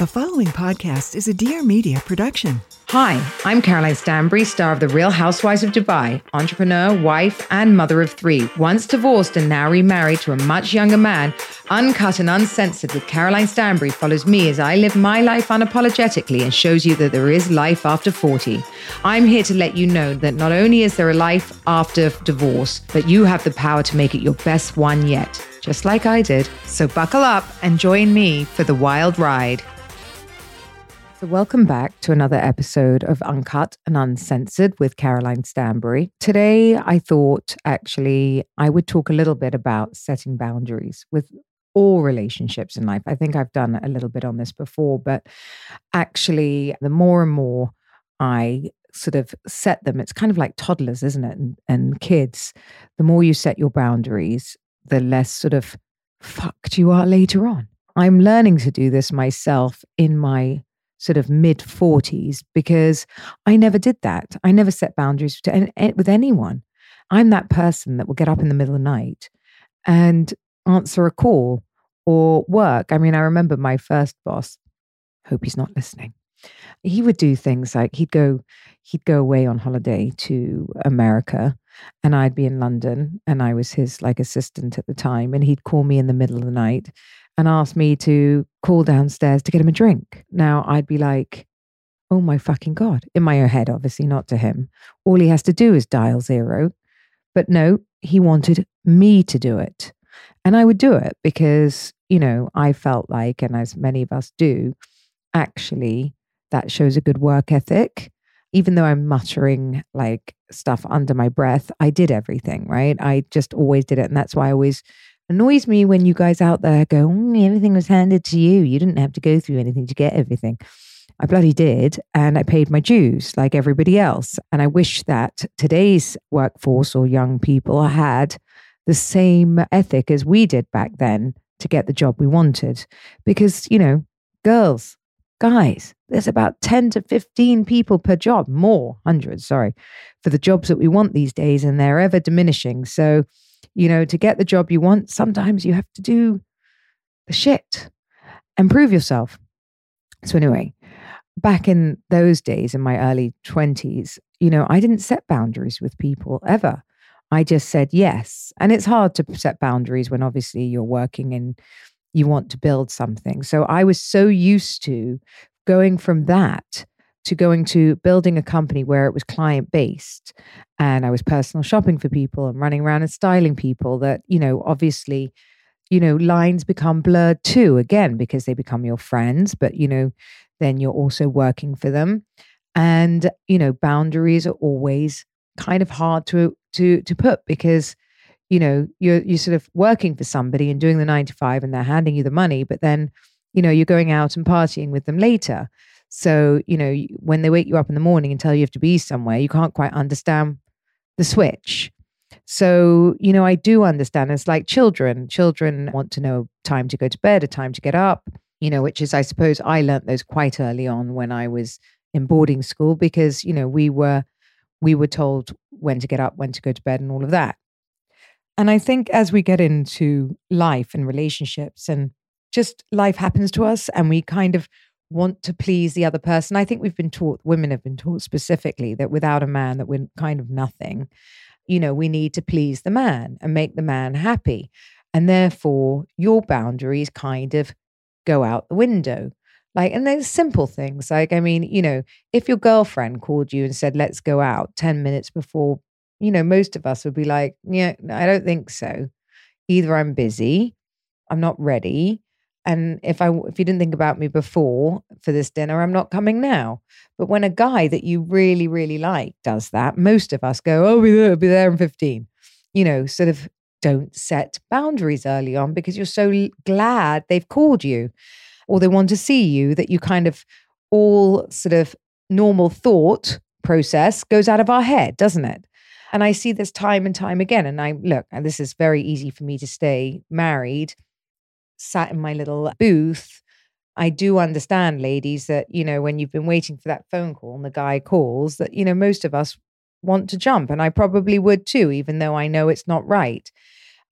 The following podcast is a Dear Media production. Hi, I'm Caroline Stanbury, star of The Real Housewives of Dubai, entrepreneur, wife, and mother of three. Once divorced and now remarried to a much younger man, Uncut and Uncensored with Caroline Stanbury follows me as I live my life unapologetically and shows you that there is life after 40. I'm here to let you know that not only is there a life after divorce, but you have the power to make it your best one yet, just like I did. So buckle up and join me for the wild ride. So, welcome back to another episode of Uncut and Uncensored with Caroline Stanbury. Today, I thought actually I would talk a little bit about setting boundaries with all relationships in life. I think I've done a little bit on this before, but actually, the more and more I sort of set them, it's kind of like toddlers, isn't it? And, and kids, the more you set your boundaries, the less sort of fucked you are later on. I'm learning to do this myself in my sort of mid 40s because I never did that. I never set boundaries eh, with anyone. I'm that person that will get up in the middle of the night and answer a call or work. I mean, I remember my first boss, hope he's not listening. He would do things like he'd go he'd go away on holiday to America and I'd be in London and I was his like assistant at the time and he'd call me in the middle of the night and asked me to call downstairs to get him a drink. Now I'd be like, oh my fucking God. In my own head, obviously, not to him. All he has to do is dial zero. But no, he wanted me to do it. And I would do it because, you know, I felt like, and as many of us do, actually, that shows a good work ethic. Even though I'm muttering like stuff under my breath, I did everything, right? I just always did it. And that's why I always annoys me when you guys out there go, mm, everything was handed to you. You didn't have to go through anything to get everything. I bloody did. And I paid my dues like everybody else. And I wish that today's workforce or young people had the same ethic as we did back then to get the job we wanted. Because, you know, girls, guys, there's about 10 to 15 people per job, more, hundreds, sorry, for the jobs that we want these days. And they're ever diminishing. So, you know, to get the job you want, sometimes you have to do the shit and prove yourself. So, anyway, back in those days, in my early 20s, you know, I didn't set boundaries with people ever. I just said yes. And it's hard to set boundaries when obviously you're working and you want to build something. So I was so used to going from that to going to building a company where it was client based and I was personal shopping for people and running around and styling people that, you know, obviously, you know, lines become blurred too, again, because they become your friends, but, you know, then you're also working for them. And, you know, boundaries are always kind of hard to to to put because you know you're you're sort of working for somebody and doing the 9 to 5 and they're handing you the money but then you know you're going out and partying with them later so, you know, when they wake you up in the morning and tell you have to be somewhere, you can't quite understand the switch. So, you know, I do understand. It's like children. Children want to know time to go to bed, a time to get up, you know, which is, I suppose, I learnt those quite early on when I was in boarding school because, you know, we were we were told when to get up, when to go to bed, and all of that. And I think as we get into life and relationships and just life happens to us and we kind of want to please the other person. I think we've been taught, women have been taught specifically that without a man, that we're kind of nothing. You know, we need to please the man and make the man happy. And therefore, your boundaries kind of go out the window. Like, and there's simple things. Like, I mean, you know, if your girlfriend called you and said, let's go out 10 minutes before, you know, most of us would be like, yeah, I don't think so. Either I'm busy, I'm not ready. And if I if you didn't think about me before for this dinner, I'm not coming now. But when a guy that you really, really like does that, most of us go, Oh, be there, be there in 15. You know, sort of don't set boundaries early on because you're so glad they've called you or they want to see you that you kind of all sort of normal thought process goes out of our head, doesn't it? And I see this time and time again. And I look, and this is very easy for me to stay married, sat in my little booth. I do understand, ladies, that, you know, when you've been waiting for that phone call and the guy calls, that, you know, most of us want to jump. And I probably would too, even though I know it's not right.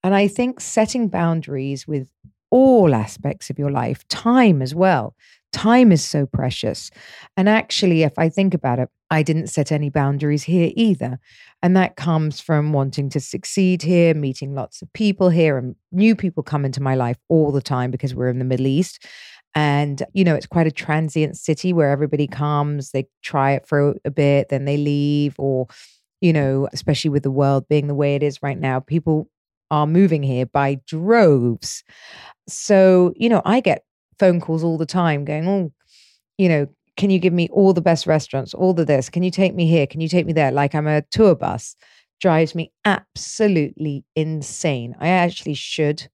And I think setting boundaries with all aspects of your life, time as well. Time is so precious. And actually, if I think about it, I didn't set any boundaries here either. And that comes from wanting to succeed here, meeting lots of people here, and new people come into my life all the time because we're in the Middle East. And, you know, it's quite a transient city where everybody comes, they try it for a bit, then they leave, or, you know, especially with the world being the way it is right now, people are moving here by droves. So, you know, I get phone calls all the time going, oh, you know, can you give me all the best restaurants, all the this? Can you take me here? Can you take me there? Like I'm a tour bus. Drives me absolutely insane. I actually should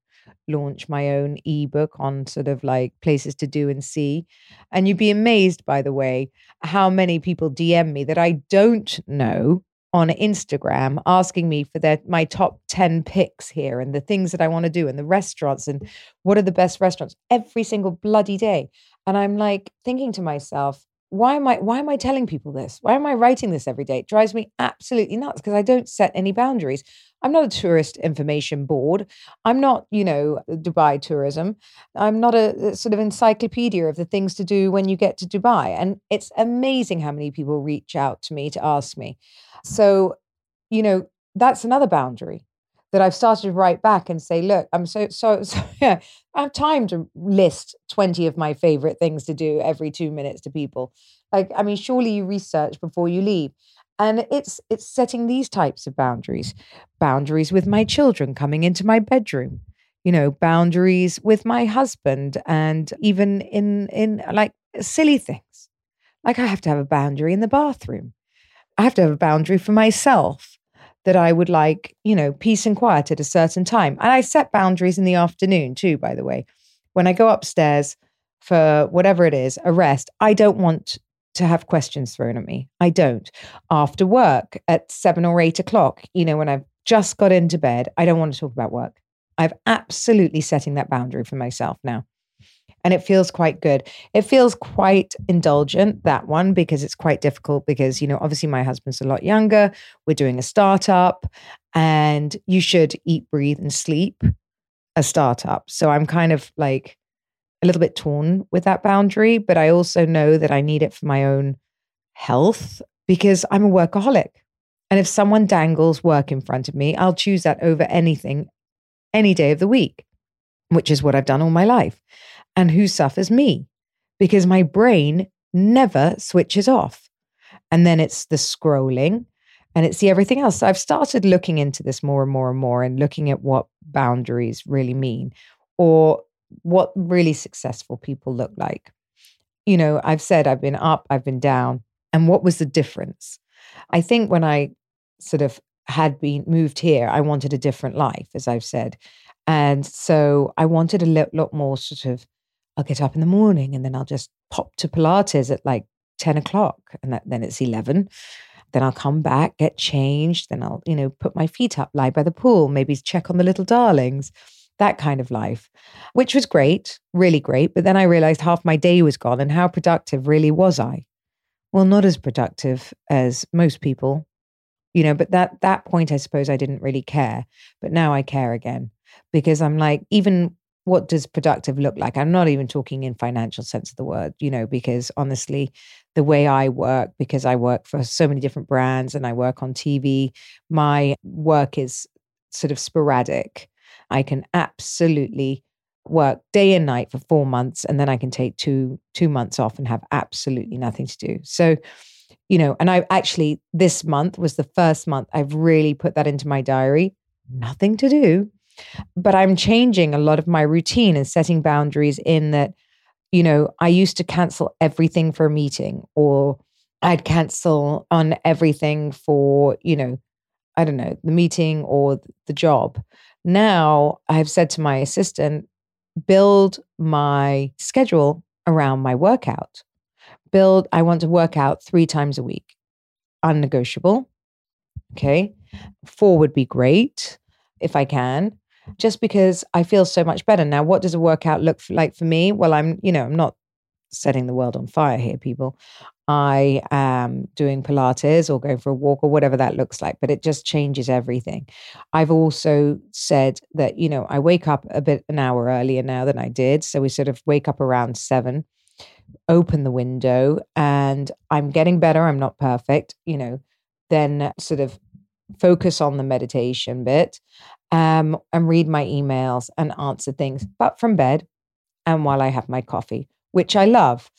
launch my own ebook on sort of like places to do and see. And you'd be amazed, by the way, how many people DM me that I don't know on Instagram asking me for their my top 10 picks here and the things that I want to do and the restaurants and what are the best restaurants every single bloody day. And I'm like thinking to myself, why am I why am I telling people this? Why am I writing this every day? It drives me absolutely nuts because I don't set any boundaries. I'm not a tourist information board. I'm not, you know, Dubai tourism. I'm not a, a sort of encyclopedia of the things to do when you get to Dubai. And it's amazing how many people reach out to me to ask me. So, you know, that's another boundary that I've started to write back and say, look, I'm so, so, so yeah, I have time to list 20 of my favorite things to do every two minutes to people. Like, I mean, surely you research before you leave. And it's it's setting these types of boundaries, boundaries with my children coming into my bedroom, you know, boundaries with my husband, and even in in like silly things, like I have to have a boundary in the bathroom. I have to have a boundary for myself that I would like, you know, peace and quiet at a certain time. And I set boundaries in the afternoon too, by the way. When I go upstairs for whatever it is, a rest, I don't want to have questions thrown at me. I don't. After work at seven or eight o'clock, you know, when I've just got into bed, I don't want to talk about work. I've absolutely setting that boundary for myself now and it feels quite good. It feels quite indulgent, that one, because it's quite difficult because, you know, obviously my husband's a lot younger. We're doing a startup and you should eat, breathe, and sleep a startup. So I'm kind of like a little bit torn with that boundary, but I also know that I need it for my own health because I'm a workaholic. And if someone dangles work in front of me, I'll choose that over anything any day of the week, which is what I've done all my life and who suffers me because my brain never switches off. And then it's the scrolling and it's the everything else. So I've started looking into this more and more and more and looking at what boundaries really mean or what really successful people look like. You know, I've said I've been up, I've been down. And what was the difference? I think when I sort of had been moved here, I wanted a different life, as I've said. And so I wanted a lot more sort of I'll get up in the morning and then I'll just pop to Pilates at like 10 o'clock and that, then it's 11. Then I'll come back, get changed. Then I'll, you know, put my feet up, lie by the pool, maybe check on the little darlings, that kind of life, which was great, really great. But then I realized half my day was gone and how productive really was I? Well, not as productive as most people, you know, but that that point I suppose I didn't really care. But now I care again because I'm like, even what does productive look like? I'm not even talking in financial sense of the word, you know, because honestly, the way I work, because I work for so many different brands and I work on TV, my work is sort of sporadic. I can absolutely work day and night for four months and then I can take two two months off and have absolutely nothing to do. So, you know, and I actually this month was the first month I've really put that into my diary. Nothing to do. But I'm changing a lot of my routine and setting boundaries in that, you know, I used to cancel everything for a meeting or I'd cancel on everything for, you know, I don't know, the meeting or the job. Now I've said to my assistant, build my schedule around my workout. Build, I want to work out three times a week, unnegotiable. Okay. Four would be great if I can, just because I feel so much better. Now, what does a workout look like for me? Well, I'm, you know, I'm not setting the world on fire here, people. I am doing Pilates or going for a walk or whatever that looks like, but it just changes everything. I've also said that, you know, I wake up a bit an hour earlier now than I did. So we sort of wake up around seven, open the window, and I'm getting better. I'm not perfect, you know, then sort of focus on the meditation bit um, and read my emails and answer things, but from bed and while I have my coffee which I love.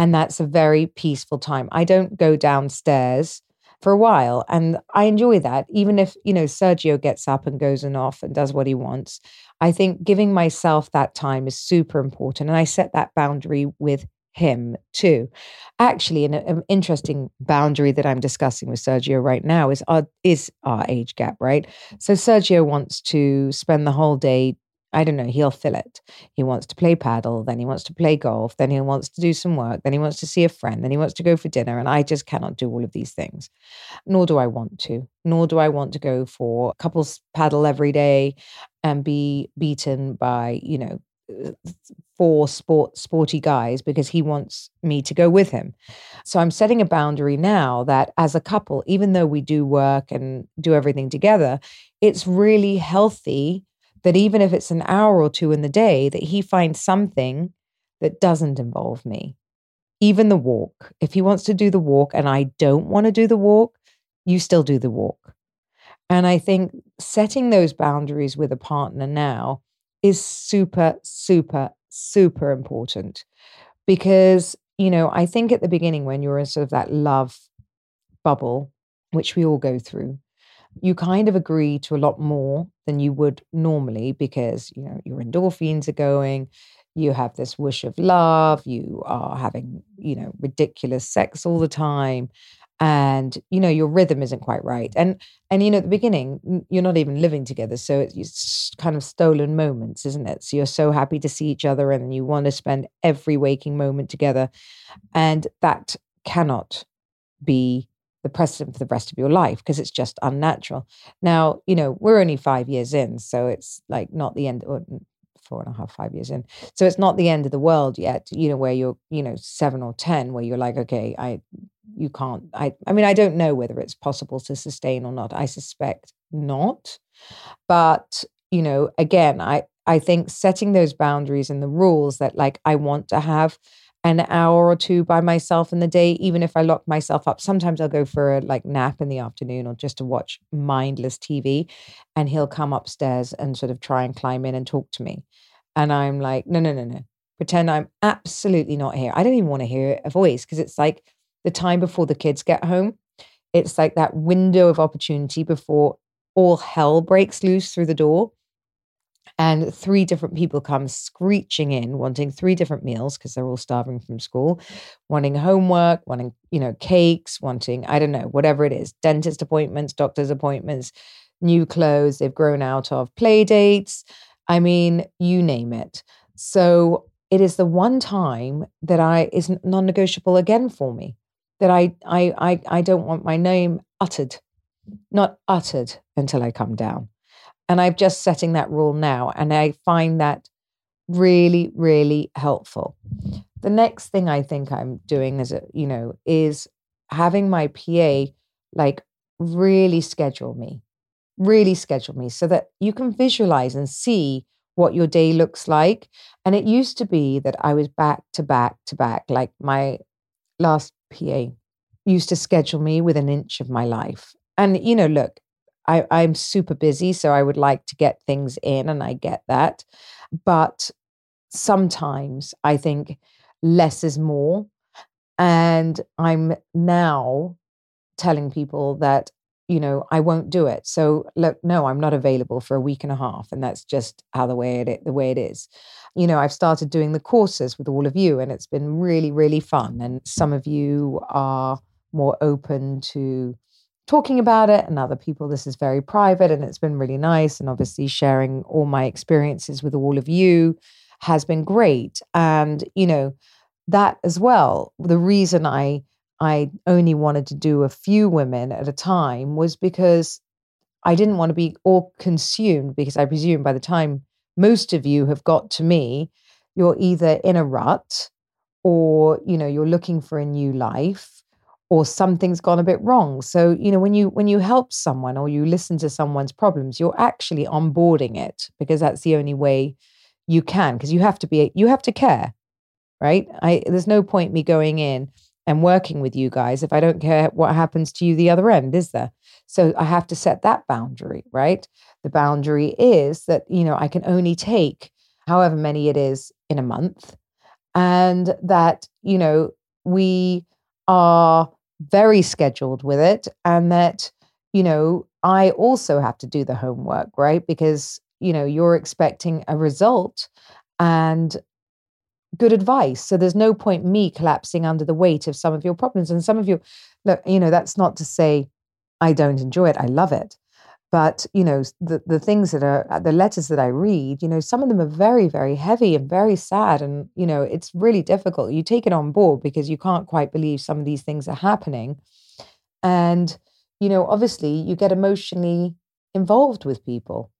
And that's a very peaceful time. I don't go downstairs for a while and I enjoy that. Even if, you know, Sergio gets up and goes and off and does what he wants, I think giving myself that time is super important. And I set that boundary with him too. Actually, an, an, interesting boundary that I'm discussing with Sergio right now is our is our age gap, right? So Sergio wants to spend the whole day I don't know, he'll fill it. He wants to play paddle, then he wants to play golf, then he wants to do some work, then he wants to see a friend, then he wants to go for dinner. And I just cannot do all of these things. Nor do I want to. Nor do I want to go for couples paddle every day and be beaten by, you know, four sport sporty guys because he wants me to go with him. So I'm setting a boundary now that as a couple, even though we do work and do everything together, it's really healthy that even if it's an hour or two in the day, that he finds something that doesn't involve me. Even the walk. If he wants to do the walk and I don't want to do the walk, you still do the walk. And I think setting those boundaries with a partner now is super, super, super important because, you know, I think at the beginning when you're in sort of that love bubble, which we all go through, you kind of agree to a lot more than you would normally because you know your endorphins are going you have this wish of love you are having you know ridiculous sex all the time and you know your rhythm isn't quite right mm. and and you know at the beginning you're not even living together so it's kind of stolen moments isn't it so you're so happy to see each other and you want to spend every waking moment together and that cannot be the precedent for the rest of your life because it's just unnatural. Now, you know, we're only five years in, so it's like not the end, or four and a half, five years in. So it's not the end of the world yet, you know, where you're, you know, seven or 10, where you're like, okay, I, you can't, I, I mean, I don't know whether it's possible to sustain or not. I suspect not. But, you know, again, I, I think setting those boundaries and the rules that like I want to have an hour or two by myself in the day, even if I lock myself up. Sometimes I'll go for a like nap in the afternoon or just to watch mindless TV. And he'll come upstairs and sort of try and climb in and talk to me. And I'm like, no, no, no, no. Pretend I'm absolutely not here. I don't even want to hear a voice because it's like the time before the kids get home. It's like that window of opportunity before all hell breaks loose through the door. And three different people come screeching in wanting three different meals because they're all starving from school wanting homework wanting you know cakes wanting i don't know whatever it is dentist appointments doctor's appointments new clothes they've grown out of play dates i mean you name it. So it is the one time that i is non-negotiable again for me that I, I i i don't want my name uttered not uttered until i come down and I'm just setting that rule now. And I find that really, really helpful. The next thing I think I'm doing is, uh, you know, is having my PA like really schedule me, really schedule me so that you can visualize and see what your day looks like. And it used to be that I was back to back to back, like my last PA used to schedule me with an inch of my life. And, you know, look, I, I'm super busy, so I would like to get things in, and I get that. But sometimes I think less is more. And I'm now telling people that, you know, I won't do it. So look, no, I'm not available for a week and a half. And that's just how the way it the way it is. You know, I've started doing the courses with all of you, and it's been really, really fun. And some of you are more open to talking about it and other people this is very private and it's been really nice and obviously sharing all my experiences with all of you has been great and you know that as well the reason i i only wanted to do a few women at a time was because i didn't want to be all consumed because i presume by the time most of you have got to me you're either in a rut or you know you're looking for a new life or something's gone a bit wrong. So you know when you when you help someone or you listen to someone's problems you're actually onboarding it because that's the only way you can because you have to be you have to care right? I there's no point me going in and working with you guys if i don't care what happens to you the other end is there? So i have to set that boundary right? The boundary is that you know i can only take however many it is in a month and that you know we are very scheduled with it and that you know i also have to do the homework right? Because you know you're expecting a result and good advice. So there's no point me collapsing under the weight of some of your problems. And some of you look you know that's not to say i don't enjoy it i love it. But you know the the things that are uh, the letters that i read you know some of them are very very heavy and very sad. And you know it's really difficult. You take it on board because you can't quite believe some of these things are happening. And you know obviously you get emotionally involved with people.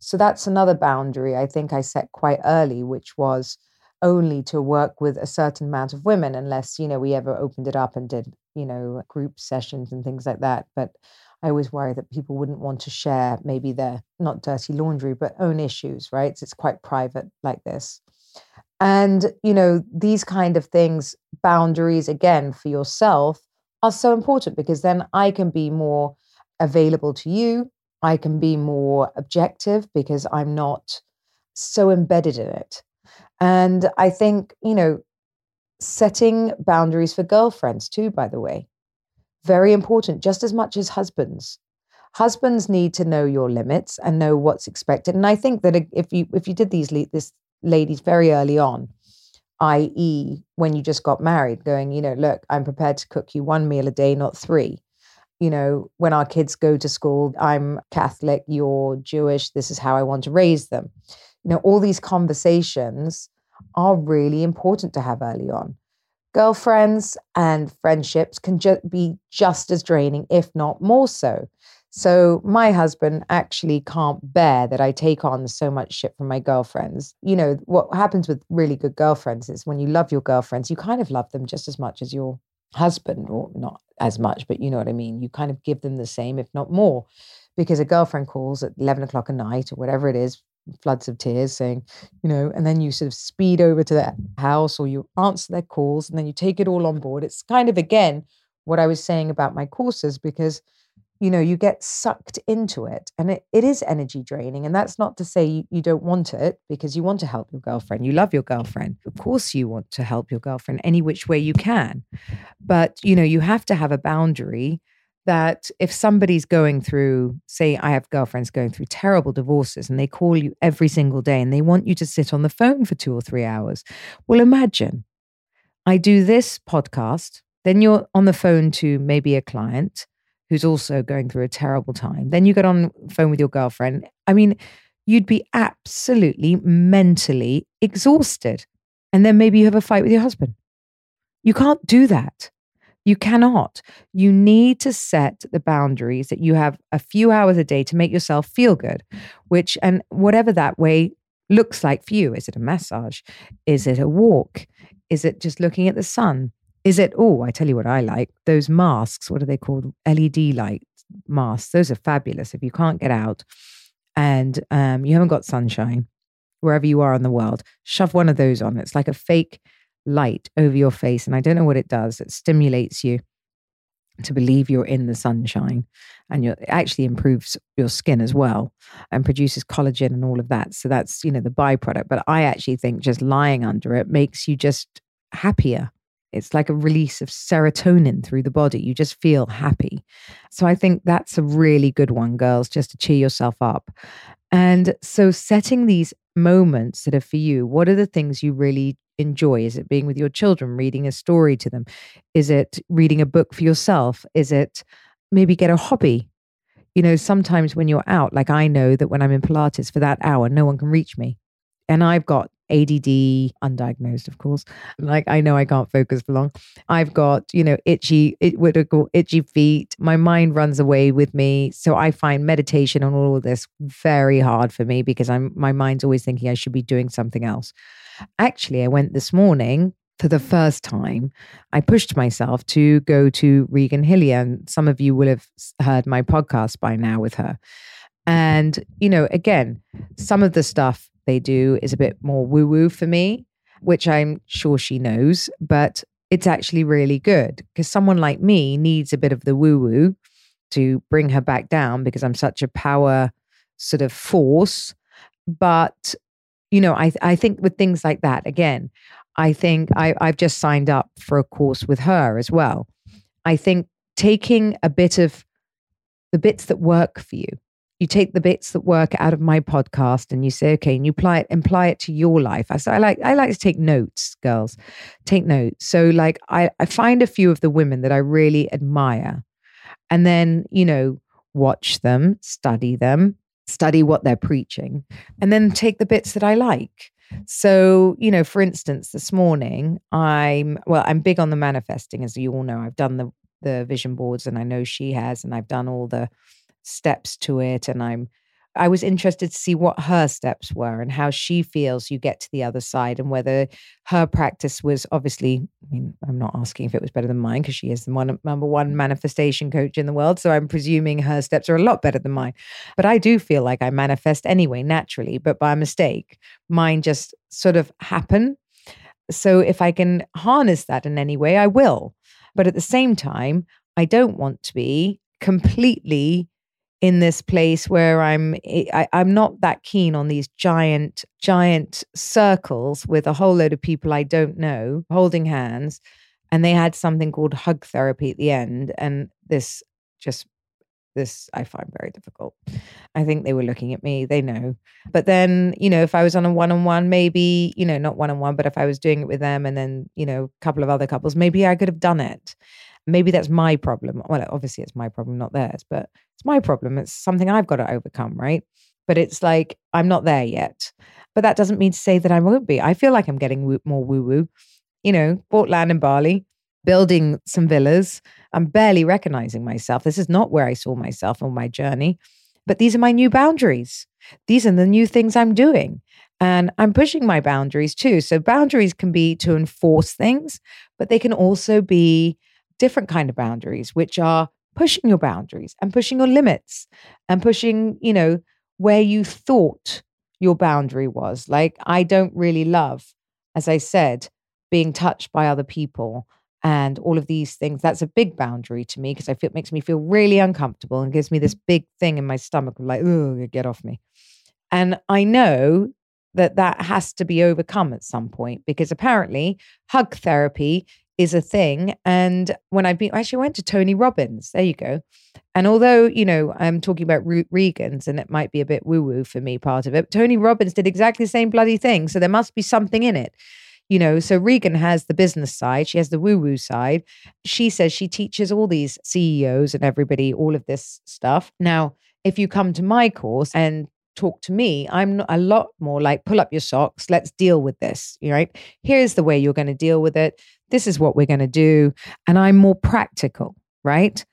So that's another boundary I think I set quite early, which was only to work with a certain amount of women, unless, you know, we ever opened it up and did, you know, group sessions and things like that. But I always worry that people wouldn't want to share maybe their not dirty laundry, but own issues, right? So it's quite private like this. And, you know, these kind of things, boundaries again for yourself are so important because then I can be more available to you. I can be more objective because I'm not so embedded in it. And I think, you know, setting boundaries for girlfriends too, by the way, very important, just as much as husbands. Husbands need to know your limits and know what's expected. And I think that if you if you did these this ladies very early on, i.e., when you just got married, going, you know, look, I'm prepared to cook you one meal a day, not three you know, when our kids go to school, I'm Catholic, you're Jewish, this is how I want to raise them. You know, all these conversations are really important to have early on. Girlfriends and friendships can ju- be just as draining, if not more so. So, my husband actually can't bear that I take on so much shit from my girlfriends. You know, what happens with really good girlfriends is when you love your girlfriends, you kind of love them just as much as your husband, or not as much, but you know what I mean. You kind of give them the same, if not more, because a girlfriend calls at 11 o'clock at night or whatever it is, floods of tears saying, you know, and then you sort of speed over to their house or you answer their calls and then you take it all on board. It's kind of, again, what I was saying about my courses, because you know you get sucked into it and it, it is energy draining and that's not to say you, you don't want it because you want to help your girlfriend you love your girlfriend of course you want to help your girlfriend any which way you can but you know you have to have a boundary that if somebody's going through say i have girlfriends going through terrible divorces and they call you every single day and they want you to sit on the phone for two or three hours well imagine i do this podcast then you're on the phone to maybe a client who's also going through a terrible time. Then you get on phone with your girlfriend. I mean, you'd be absolutely mentally exhausted. And then maybe you have a fight with your husband. You can't do that. You cannot. You need to set the boundaries that you have a few hours a day to make yourself feel good, which, and whatever that way looks like for you. Is it a massage? Is it a walk? Is it just looking at the sun? Is it, oh, I tell you what I like those masks. What are they called? LED light masks. Those are fabulous. If you can't get out and um, you haven't got sunshine wherever you are in the world, shove one of those on. It's like a fake light over your face. And I don't know what it does, it stimulates you. to believe you're in the sunshine and it actually improves your skin as well and produces collagen and all of that so that's you know the byproduct but i actually think just lying under it makes you just happier it's like a release of serotonin through the body you just feel happy so i think that's a really good one girls just to cheer yourself up and so setting these moments that are for you what are the things you really enjoy? Is it being with your children, reading a story to them? Is it reading a book for yourself? Is it maybe get a hobby? You know, sometimes when you're out, like I know that when I'm in Pilates for that hour, no one can reach me. And I've got ADD, undiagnosed, of course. Like I know I can't focus for long. I've got, you know, itchy, it would go itchy feet. My mind runs away with me. So I find meditation on all of this very hard for me because I'm my mind's always thinking I should be doing something else. Actually, I went this morning for the first time. I pushed myself to go to Regan Hillyer. And some of you will have heard my podcast by now with her. And, you know, again, some of the stuff they do is a bit more woo woo for me, which I'm sure she knows, but it's actually really good because someone like me needs a bit of the woo woo to bring her back down because I'm such a power sort of force. But you know, I I think with things like that, again, I think I, I've just signed up for a course with her as well. I think taking a bit of the bits that work for you, you take the bits that work out of my podcast and you say, okay, and you apply it, apply it to your life. I, so I like I like to take notes, girls. Take notes. So like I, I find a few of the women that I really admire and then, you know, watch them, study them, study what they're preaching, and then take the bits that I like. So, you know, for instance, this morning, I'm well, I'm big on the manifesting, as you all know. I've done the the vision boards and I know she has, and I've done all the steps to it. And I'm I was interested to see what her steps were and how she feels you get to the other side and whether her practice was obviously, I mean, I'm not asking if it was better than mine because she is the one, number one mm. manifestation coach in the world. So I'm presuming her steps are a lot better than mine. But I do feel like I manifest anyway, naturally, but by mistake. Mine just sort of happen. So if I can harness that in any way, I will. But at the same time, I don't want to be completely in this place where I'm I, I'm not that keen on these giant giant circles with a whole load of people I don't know holding hands, and they had something called hug therapy at the end, and this just this I find very difficult. I think they were looking at me, they know. But then, you know, if I was on a one on one, maybe, you know, not one on one, but if I was doing it with them and then, you know, a couple of other couples, maybe I could have done it. Maybe that's my problem. Well, obviously it's my problem, not theirs, but it's my problem. It's something I've got to overcome, right? But it's like, I'm not there yet. But that doesn't mean to say that I won't be. I feel like I'm getting woo- more woo woo. You know, bought land in Bali, building some villas. I'm barely recognizing myself. This is not where I saw myself on my journey. But these are my new boundaries. These are the new things I'm doing. And I'm pushing my boundaries too. So boundaries can be to enforce things, but they can also be different kind of boundaries, which are pushing your boundaries and pushing your limits and pushing, you know, where you thought your boundary was. Like, I don't really love, as I said, being touched by other people and all of these things. That's a big boundary to me because I feel it makes me feel really uncomfortable and gives me this big thing in my stomach of like, oh, get off me. And I know that that has to be overcome at some point because apparently hug therapy is a thing. And when I've been, I actually, went to Tony Robbins. There you go. And although, you know, I'm talking about Regan's and it might be a bit woo woo for me, part of it, Tony Robbins did exactly the same bloody thing. So there must be something in it. You know, so Regan has the business side, she has the woo woo side. She says she teaches all these CEOs and everybody all of this stuff. Now, if you come to my course and talk to me, I'm a lot more like pull up your socks, let's deal with this, you right? Here's the way you're going to deal with it this is what we're going to do. And I'm more practical, right?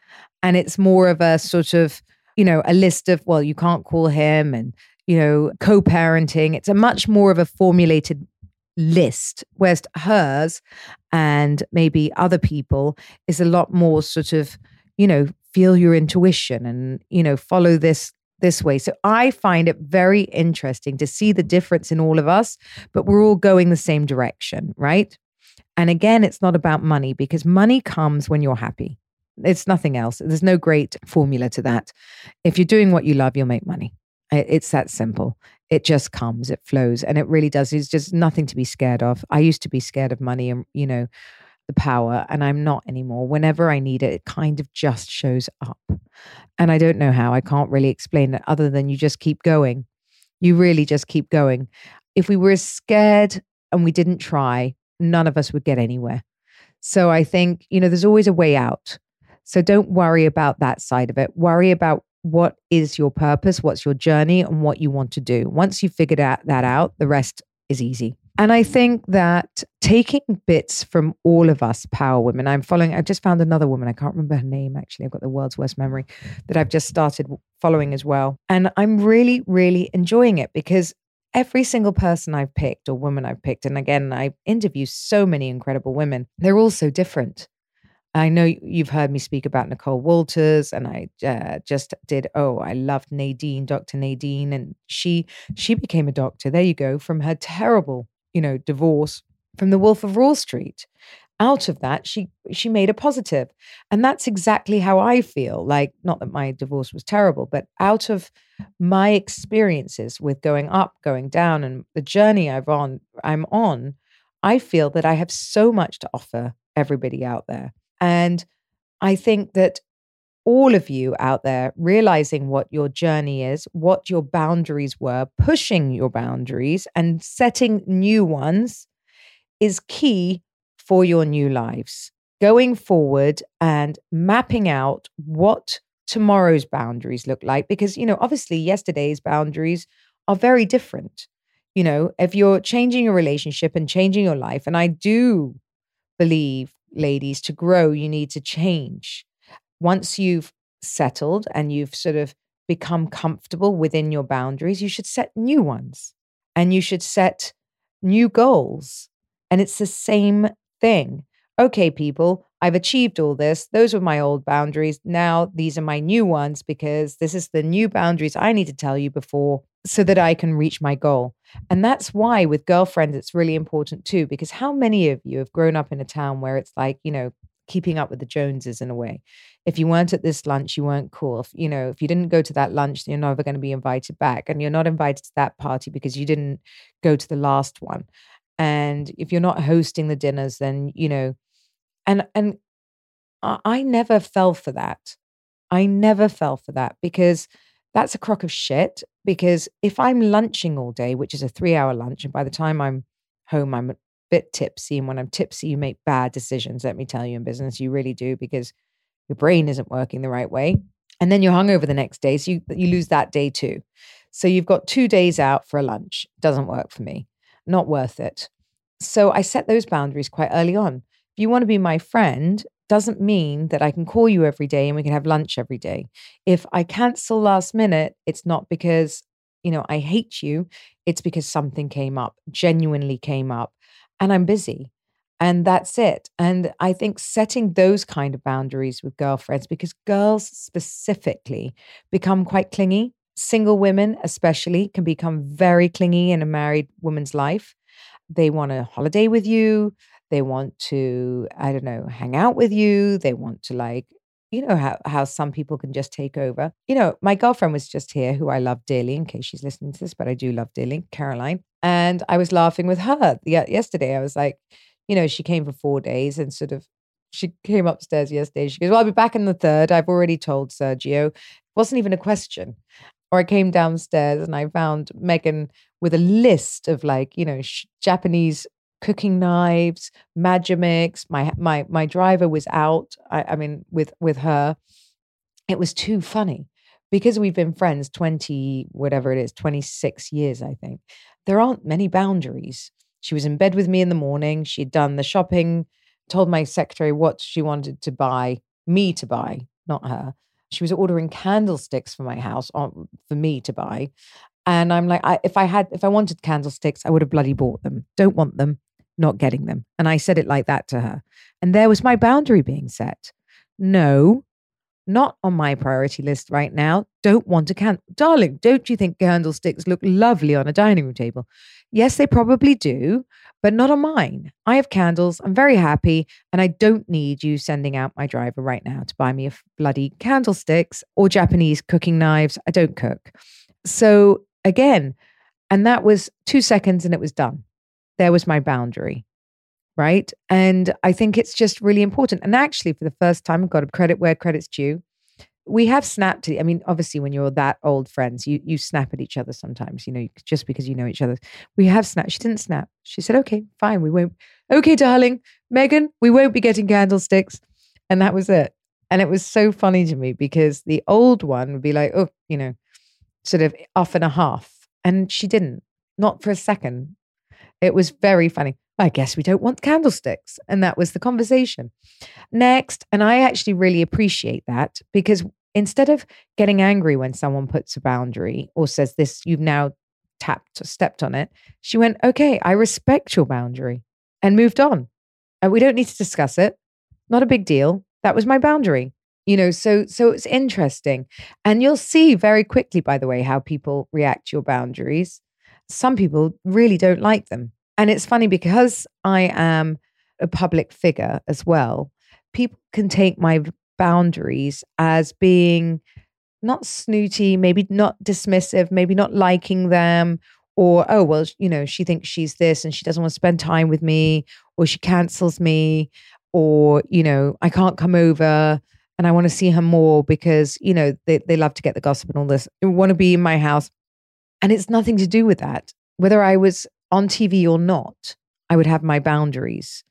And it's more of a sort of, you know, a list of, well, you can't call him and, you know, co parenting. It's a much more of a formulated list, whereas hers and maybe other people is a lot more sort of, you know, feel your intuition and, you know, follow this this way. So I find it very interesting to see the difference in all of us, but we're all going the same direction, right? And again, it's not about money because money comes when you're happy. It's nothing else. There's no great formula to that. If you're doing what you love, you'll make money. It's that simple. It just comes, it flows, and it really does. It's just nothing to be scared of. I used to be scared of money and, you know, the power, and I'm not anymore. Whenever I need it, it kind of just shows up. And I don't know how. I can't really explain it other than you just keep going. You really just keep going. If we were scared and we didn't try, none of us would get anywhere. So I think, you know, there's always a way out. So don't worry about that side of it. Worry about what is your purpose, what's your journey, and what you want to do. Once you've figured out that out, the rest is easy. And I think that taking bits from all of us power women, I'm following, I've just found another woman, I can't remember her name actually, I've got the world's worst memory, that I've just started following as well. And I'm really, really enjoying it because every single person I've picked or woman I've picked, and again, I interview so many incredible women, they're all so different. I know you've heard me speak about Nicole Walters, and I uh, just did. Oh, I loved Nadine, Dr. Nadine, and she she became a doctor. There you go, from her terrible, you know, divorce from the Wolf of Wall Street. Out of that, she she made a positive, and that's exactly how I feel. Like, not that my divorce was terrible, but out of my experiences with going up, going down, and the journey I've on, I'm on, I feel that I have so much to offer everybody out there and I think that all of you out there realizing what your journey is, what your boundaries were, pushing your boundaries and setting new ones is key for your new lives. Going forward and mapping out what tomorrow's boundaries look like, because, you know, obviously yesterday's boundaries are very different. You know, if you're changing your relationship and changing your life, and I do believe ladies, to grow, you need to change. Once you've settled and you've sort of become comfortable within your boundaries, you should set new ones and you should set new goals. And it's the same thing. Okay, people, I've achieved all this. Those were my old boundaries. Now these are my new ones because this is the new boundaries I need to tell you before so that I can reach my goal. And that's why with girlfriends, it's really important too, because how many of you have grown up in a town where it's like, you know, keeping up with the Joneses in a way? If you weren't at this lunch, you weren't cool. If, you know, if you didn't go to that lunch, you're never going to be invited back. And you're not invited to that party because you didn't go to the last one. And if you're not hosting the dinners, then, you know, and and I never fell for that. I never fell for that because that's a crock of shit. Because if I'm lunching all day, which is a three hour lunch, and by the time I'm home, I'm a bit tipsy. And when I'm tipsy, you make bad decisions. Let me tell you in business, you really do because your brain isn't working the right way. And then you're hungover the next day. So you, you lose that day too. So you've got two days out for a lunch. Doesn't work for me. Not worth it. So I set those boundaries quite early on. If you want to be my friend, doesn't mean that I can call you every day and we can have lunch every day. If I cancel last minute, it's not because, you know, I hate you. It's because something came up, genuinely came up, and I'm busy. And that's it. And I think setting those kind of boundaries with girlfriends, because girls specifically become quite clingy. Single women, especially, can become very clingy in a married woman's life. They want a holiday with you. They want to, I don't know, hang out with you. They want to like, you know how how some people can just take over. You know, my girlfriend was just here, who I love dearly, in case she's listening to this, but I do love dearly, Caroline. And I was laughing with her yesterday. I was like, you know, she came for four days and sort of she came upstairs yesterday. She goes, Well, I'll be back in the third. I've already told Sergio. It wasn't even a question. Or I came downstairs and I found Megan with a list of like, you know, sh- Japanese cooking knives, Magimix. My my my driver was out. I, I mean, with with her, it was too funny because we've been friends 20 whatever it is 26 years i think there aren't many boundaries she was in bed with me in the morning she'd done the shopping told my secretary what she wanted to buy me to buy not her she was ordering candlesticks for my house on, for me to buy and i'm like I, if i had if i wanted candlesticks i would have bloody bought them don't want them not getting them. And I said it like that to her. And there was my boundary being set. No, not on my priority list right now. Don't want to candle. darling, don't you think candlesticks look lovely on a dining room table? Yes, they probably do, but not on mine. I have candles. I'm very happy. And I don't need you sending out my driver right now to buy me a bloody candlesticks or Japanese cooking knives. I don't cook. So again, and that was two seconds and it was done. There was my boundary. Right. And I think it's just really important. And actually, for the first time, I've got a credit where credit's due we have snapped. I mean, obviously, when you're that old friends, you you snap at each other sometimes. You know, just because you know each other. We have snapped. She didn't snap. She said, "Okay, fine, we won't." Okay, darling, Megan, we won't be getting candlesticks, and that was it. And it was so funny to me because the old one would be like, "Oh, you know, sort of off and a half," and she didn't, not for a second. It was very funny. I guess we don't want candlesticks. And that was the conversation. Next, and I actually really appreciate that because instead of getting angry when someone puts a boundary or says this, you've now tapped or stepped on it, she went, okay, I respect your boundary and moved on. And we don't need to discuss it. Not a big deal. That was my boundary. You know, so so it's interesting. And you'll see very quickly, by the way, how people react to your boundaries. Some people really don't like them and it's funny because I am a public figure as well, people can take my boundaries as being not snooty, maybe not dismissive, maybe not liking them, or, oh, well, you know, she thinks she's this and she doesn't want to spend time with me, or she cancels me, or, you know, I can't come over and I want to see her more because, you know, they, they love to get the gossip and all this. They want to be in my house. And it's nothing to do with that. Whether I was on TV or not, I would have my boundaries.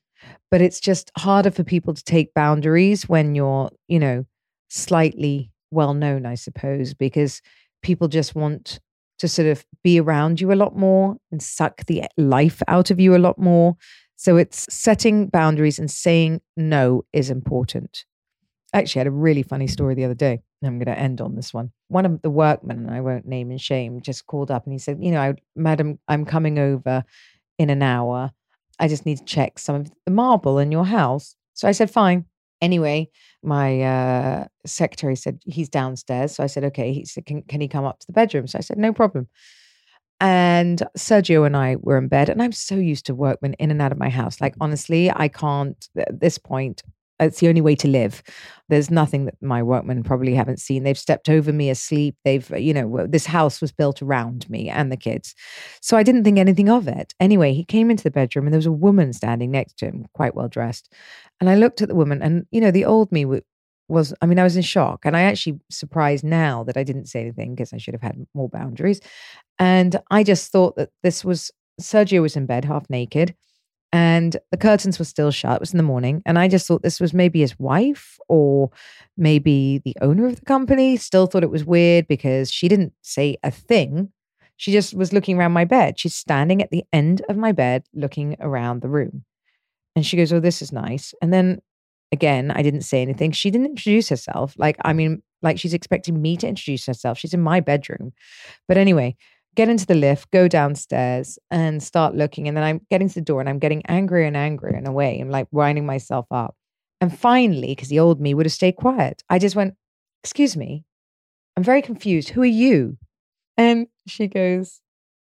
But it's just harder for people to take boundaries when you're, you know, slightly well known, I suppose, because people just want to sort of be around you a lot more and suck the life out of you a lot more. So it's setting boundaries and saying no is important. Actually, I had a really funny story the other day. I'm going to end on this one. One of the workmen, I won't name and shame, just called up and he said, You know, madam, I'm coming over in an hour. I just need to check some of the marble in your house. So I said, Fine. Anyway, my uh, secretary said, He's downstairs. So I said, Okay. He said, can, can he come up to the bedroom? So I said, No problem. And Sergio and I were in bed, and I'm so used to workmen in and out of my house. Like, honestly, I can't, at this point, it's the only way to live. There's nothing that my workmen probably haven't seen. They've stepped over me asleep. They've, uh, you know, this house was built around me and the kids. So I didn't think anything of it. Anyway, he came into the bedroom and there was a woman standing next to him, quite well dressed. And I looked at the woman and, you know, the old me was, I mean, I was in shock. And I actually surprised now that I didn't say anything because I should have had more boundaries. And I just thought that this was Sergio was in bed, half naked and the curtains were still shut. It was in the morning. And I just thought this was maybe his wife or maybe the owner of the company. Still thought it was weird because she didn't say a thing. She just was looking around my bed. She's standing at the end of my bed looking around the room. And she goes, Oh, this is nice. And then again, I didn't say anything. She didn't introduce herself. Like, I mean, like she's expecting me to introduce herself. She's in my bedroom. But anyway, get into the lift, go downstairs and start looking. And then I'm getting to the door and I'm getting angrier and angrier in a way. I'm like winding myself up. And finally, because the old me would have stayed quiet, I just went, Excuse me, I'm very confused. Who are you? And she goes,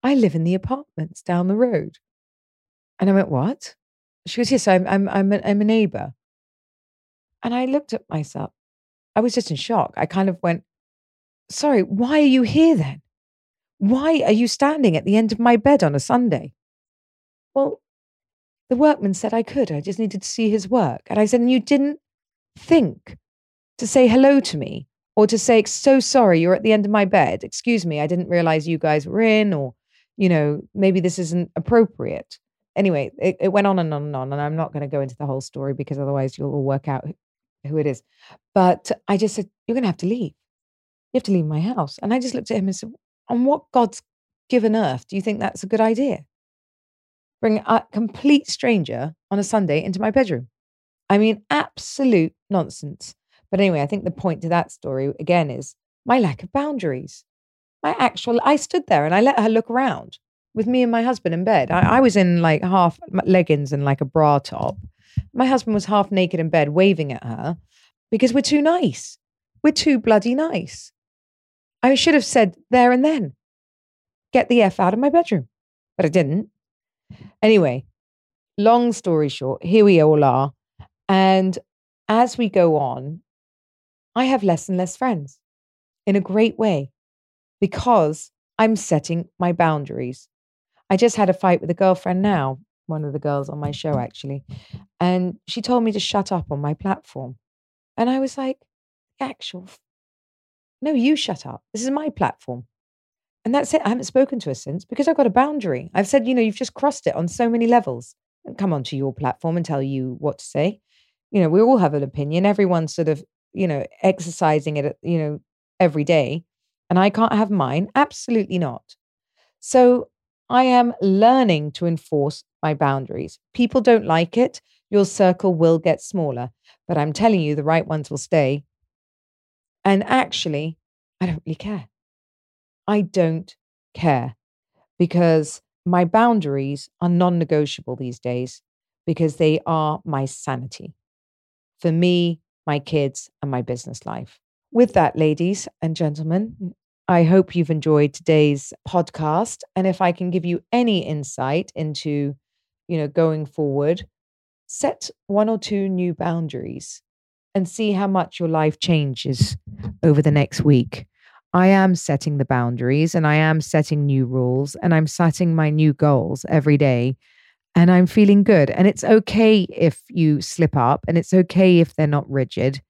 I live in the apartments down the road. And I went, What? She goes, Yes, I'm, I'm, I'm, a, I'm a neighbor. And I looked at myself. I was just in shock. I kind of went, Sorry, why are you here then? Why are you standing at the end of my bed on a Sunday? Well, the workman said I could. I just needed to see his work. And I said, And you didn't think to say hello to me or to say, So sorry, you're at the end of my bed. Excuse me, I didn't realize you guys were in, or, you know, maybe this isn't appropriate. Anyway, it, it went on and on and on. And I'm not going to go into the whole story because otherwise you'll all work out who it is. But I just said, You're going to have to leave. You have to leave my house. And I just looked at him and said, on what God's given earth do you think that's a good idea? Bring a complete stranger on a Sunday into my bedroom. I mean, absolute nonsense. But anyway, I think the point to that story again is my lack of boundaries. My actual, I stood there and I let her look around with me and my husband in bed. I, I was in like half leggings and like a bra top. My husband was half naked in bed waving at her because we're too nice. We're too bloody nice. I should have said there and then, get the F out of my bedroom. But I didn't. Anyway, long story short, here we all are. And as we go on, I have less and less friends in a great way because I'm setting my boundaries. I just had a fight with a girlfriend now, one of the girls on my show, actually. And she told me to shut up on my platform. And I was like, actual, no, you shut up. This is my platform. And that's it. I haven't spoken to her since because I've got a boundary. I've said, you know, you've just crossed it on so many levels. Come onto your platform and tell you what to say. You know, we all have an opinion. Everyone's sort of, you know, exercising it, you know, every day. And I can't have mine. Absolutely not. So I am learning to enforce my boundaries. People don't like it. Your circle will get smaller, but I'm telling you, the right ones will stay. And actually, I don't really care. I don't care because my boundaries are non negotiable these days because they are my sanity for me, my kids, and my business life. With that, ladies and gentlemen, I hope you've enjoyed today's podcast. And if I can give you any insight into, you know, going forward, set one or two new boundaries and see how much your life changes over the next week. I am setting the boundaries and I am setting new rules and I'm setting my new goals every day and I'm feeling good. And it's okay if you slip up and it's okay if they're not rigid.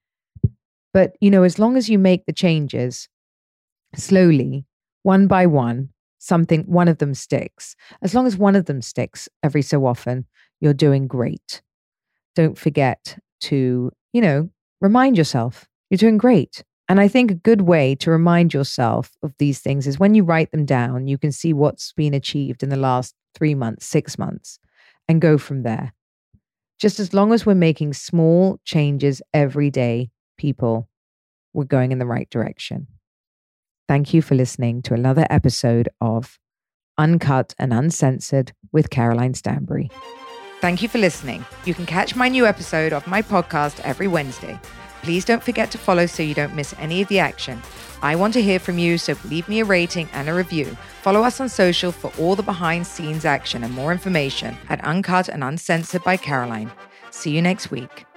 But, you know, as long as you make the changes slowly, one by one, something, one of them sticks. As long as one of them sticks every so often, you're doing great. Don't forget to, you know, remind yourself you're doing great. And I think a good way to remind yourself of these things is when you write them down, you can see what's been achieved in the last three months, six months, and go from there. Just as long as we're making small changes every day, people, we're going in the right direction. Thank you for listening to another episode of Uncut and Uncensored with Caroline Stanbury. Thank you for listening. You can catch my new episode of my podcast every Wednesday. Please don't forget to follow so you don't miss any of the action. I want to hear from you, so leave me a rating and a review. Follow us on social for all the behind scenes action and more information at Uncut and Uncensored by Caroline. See you next week.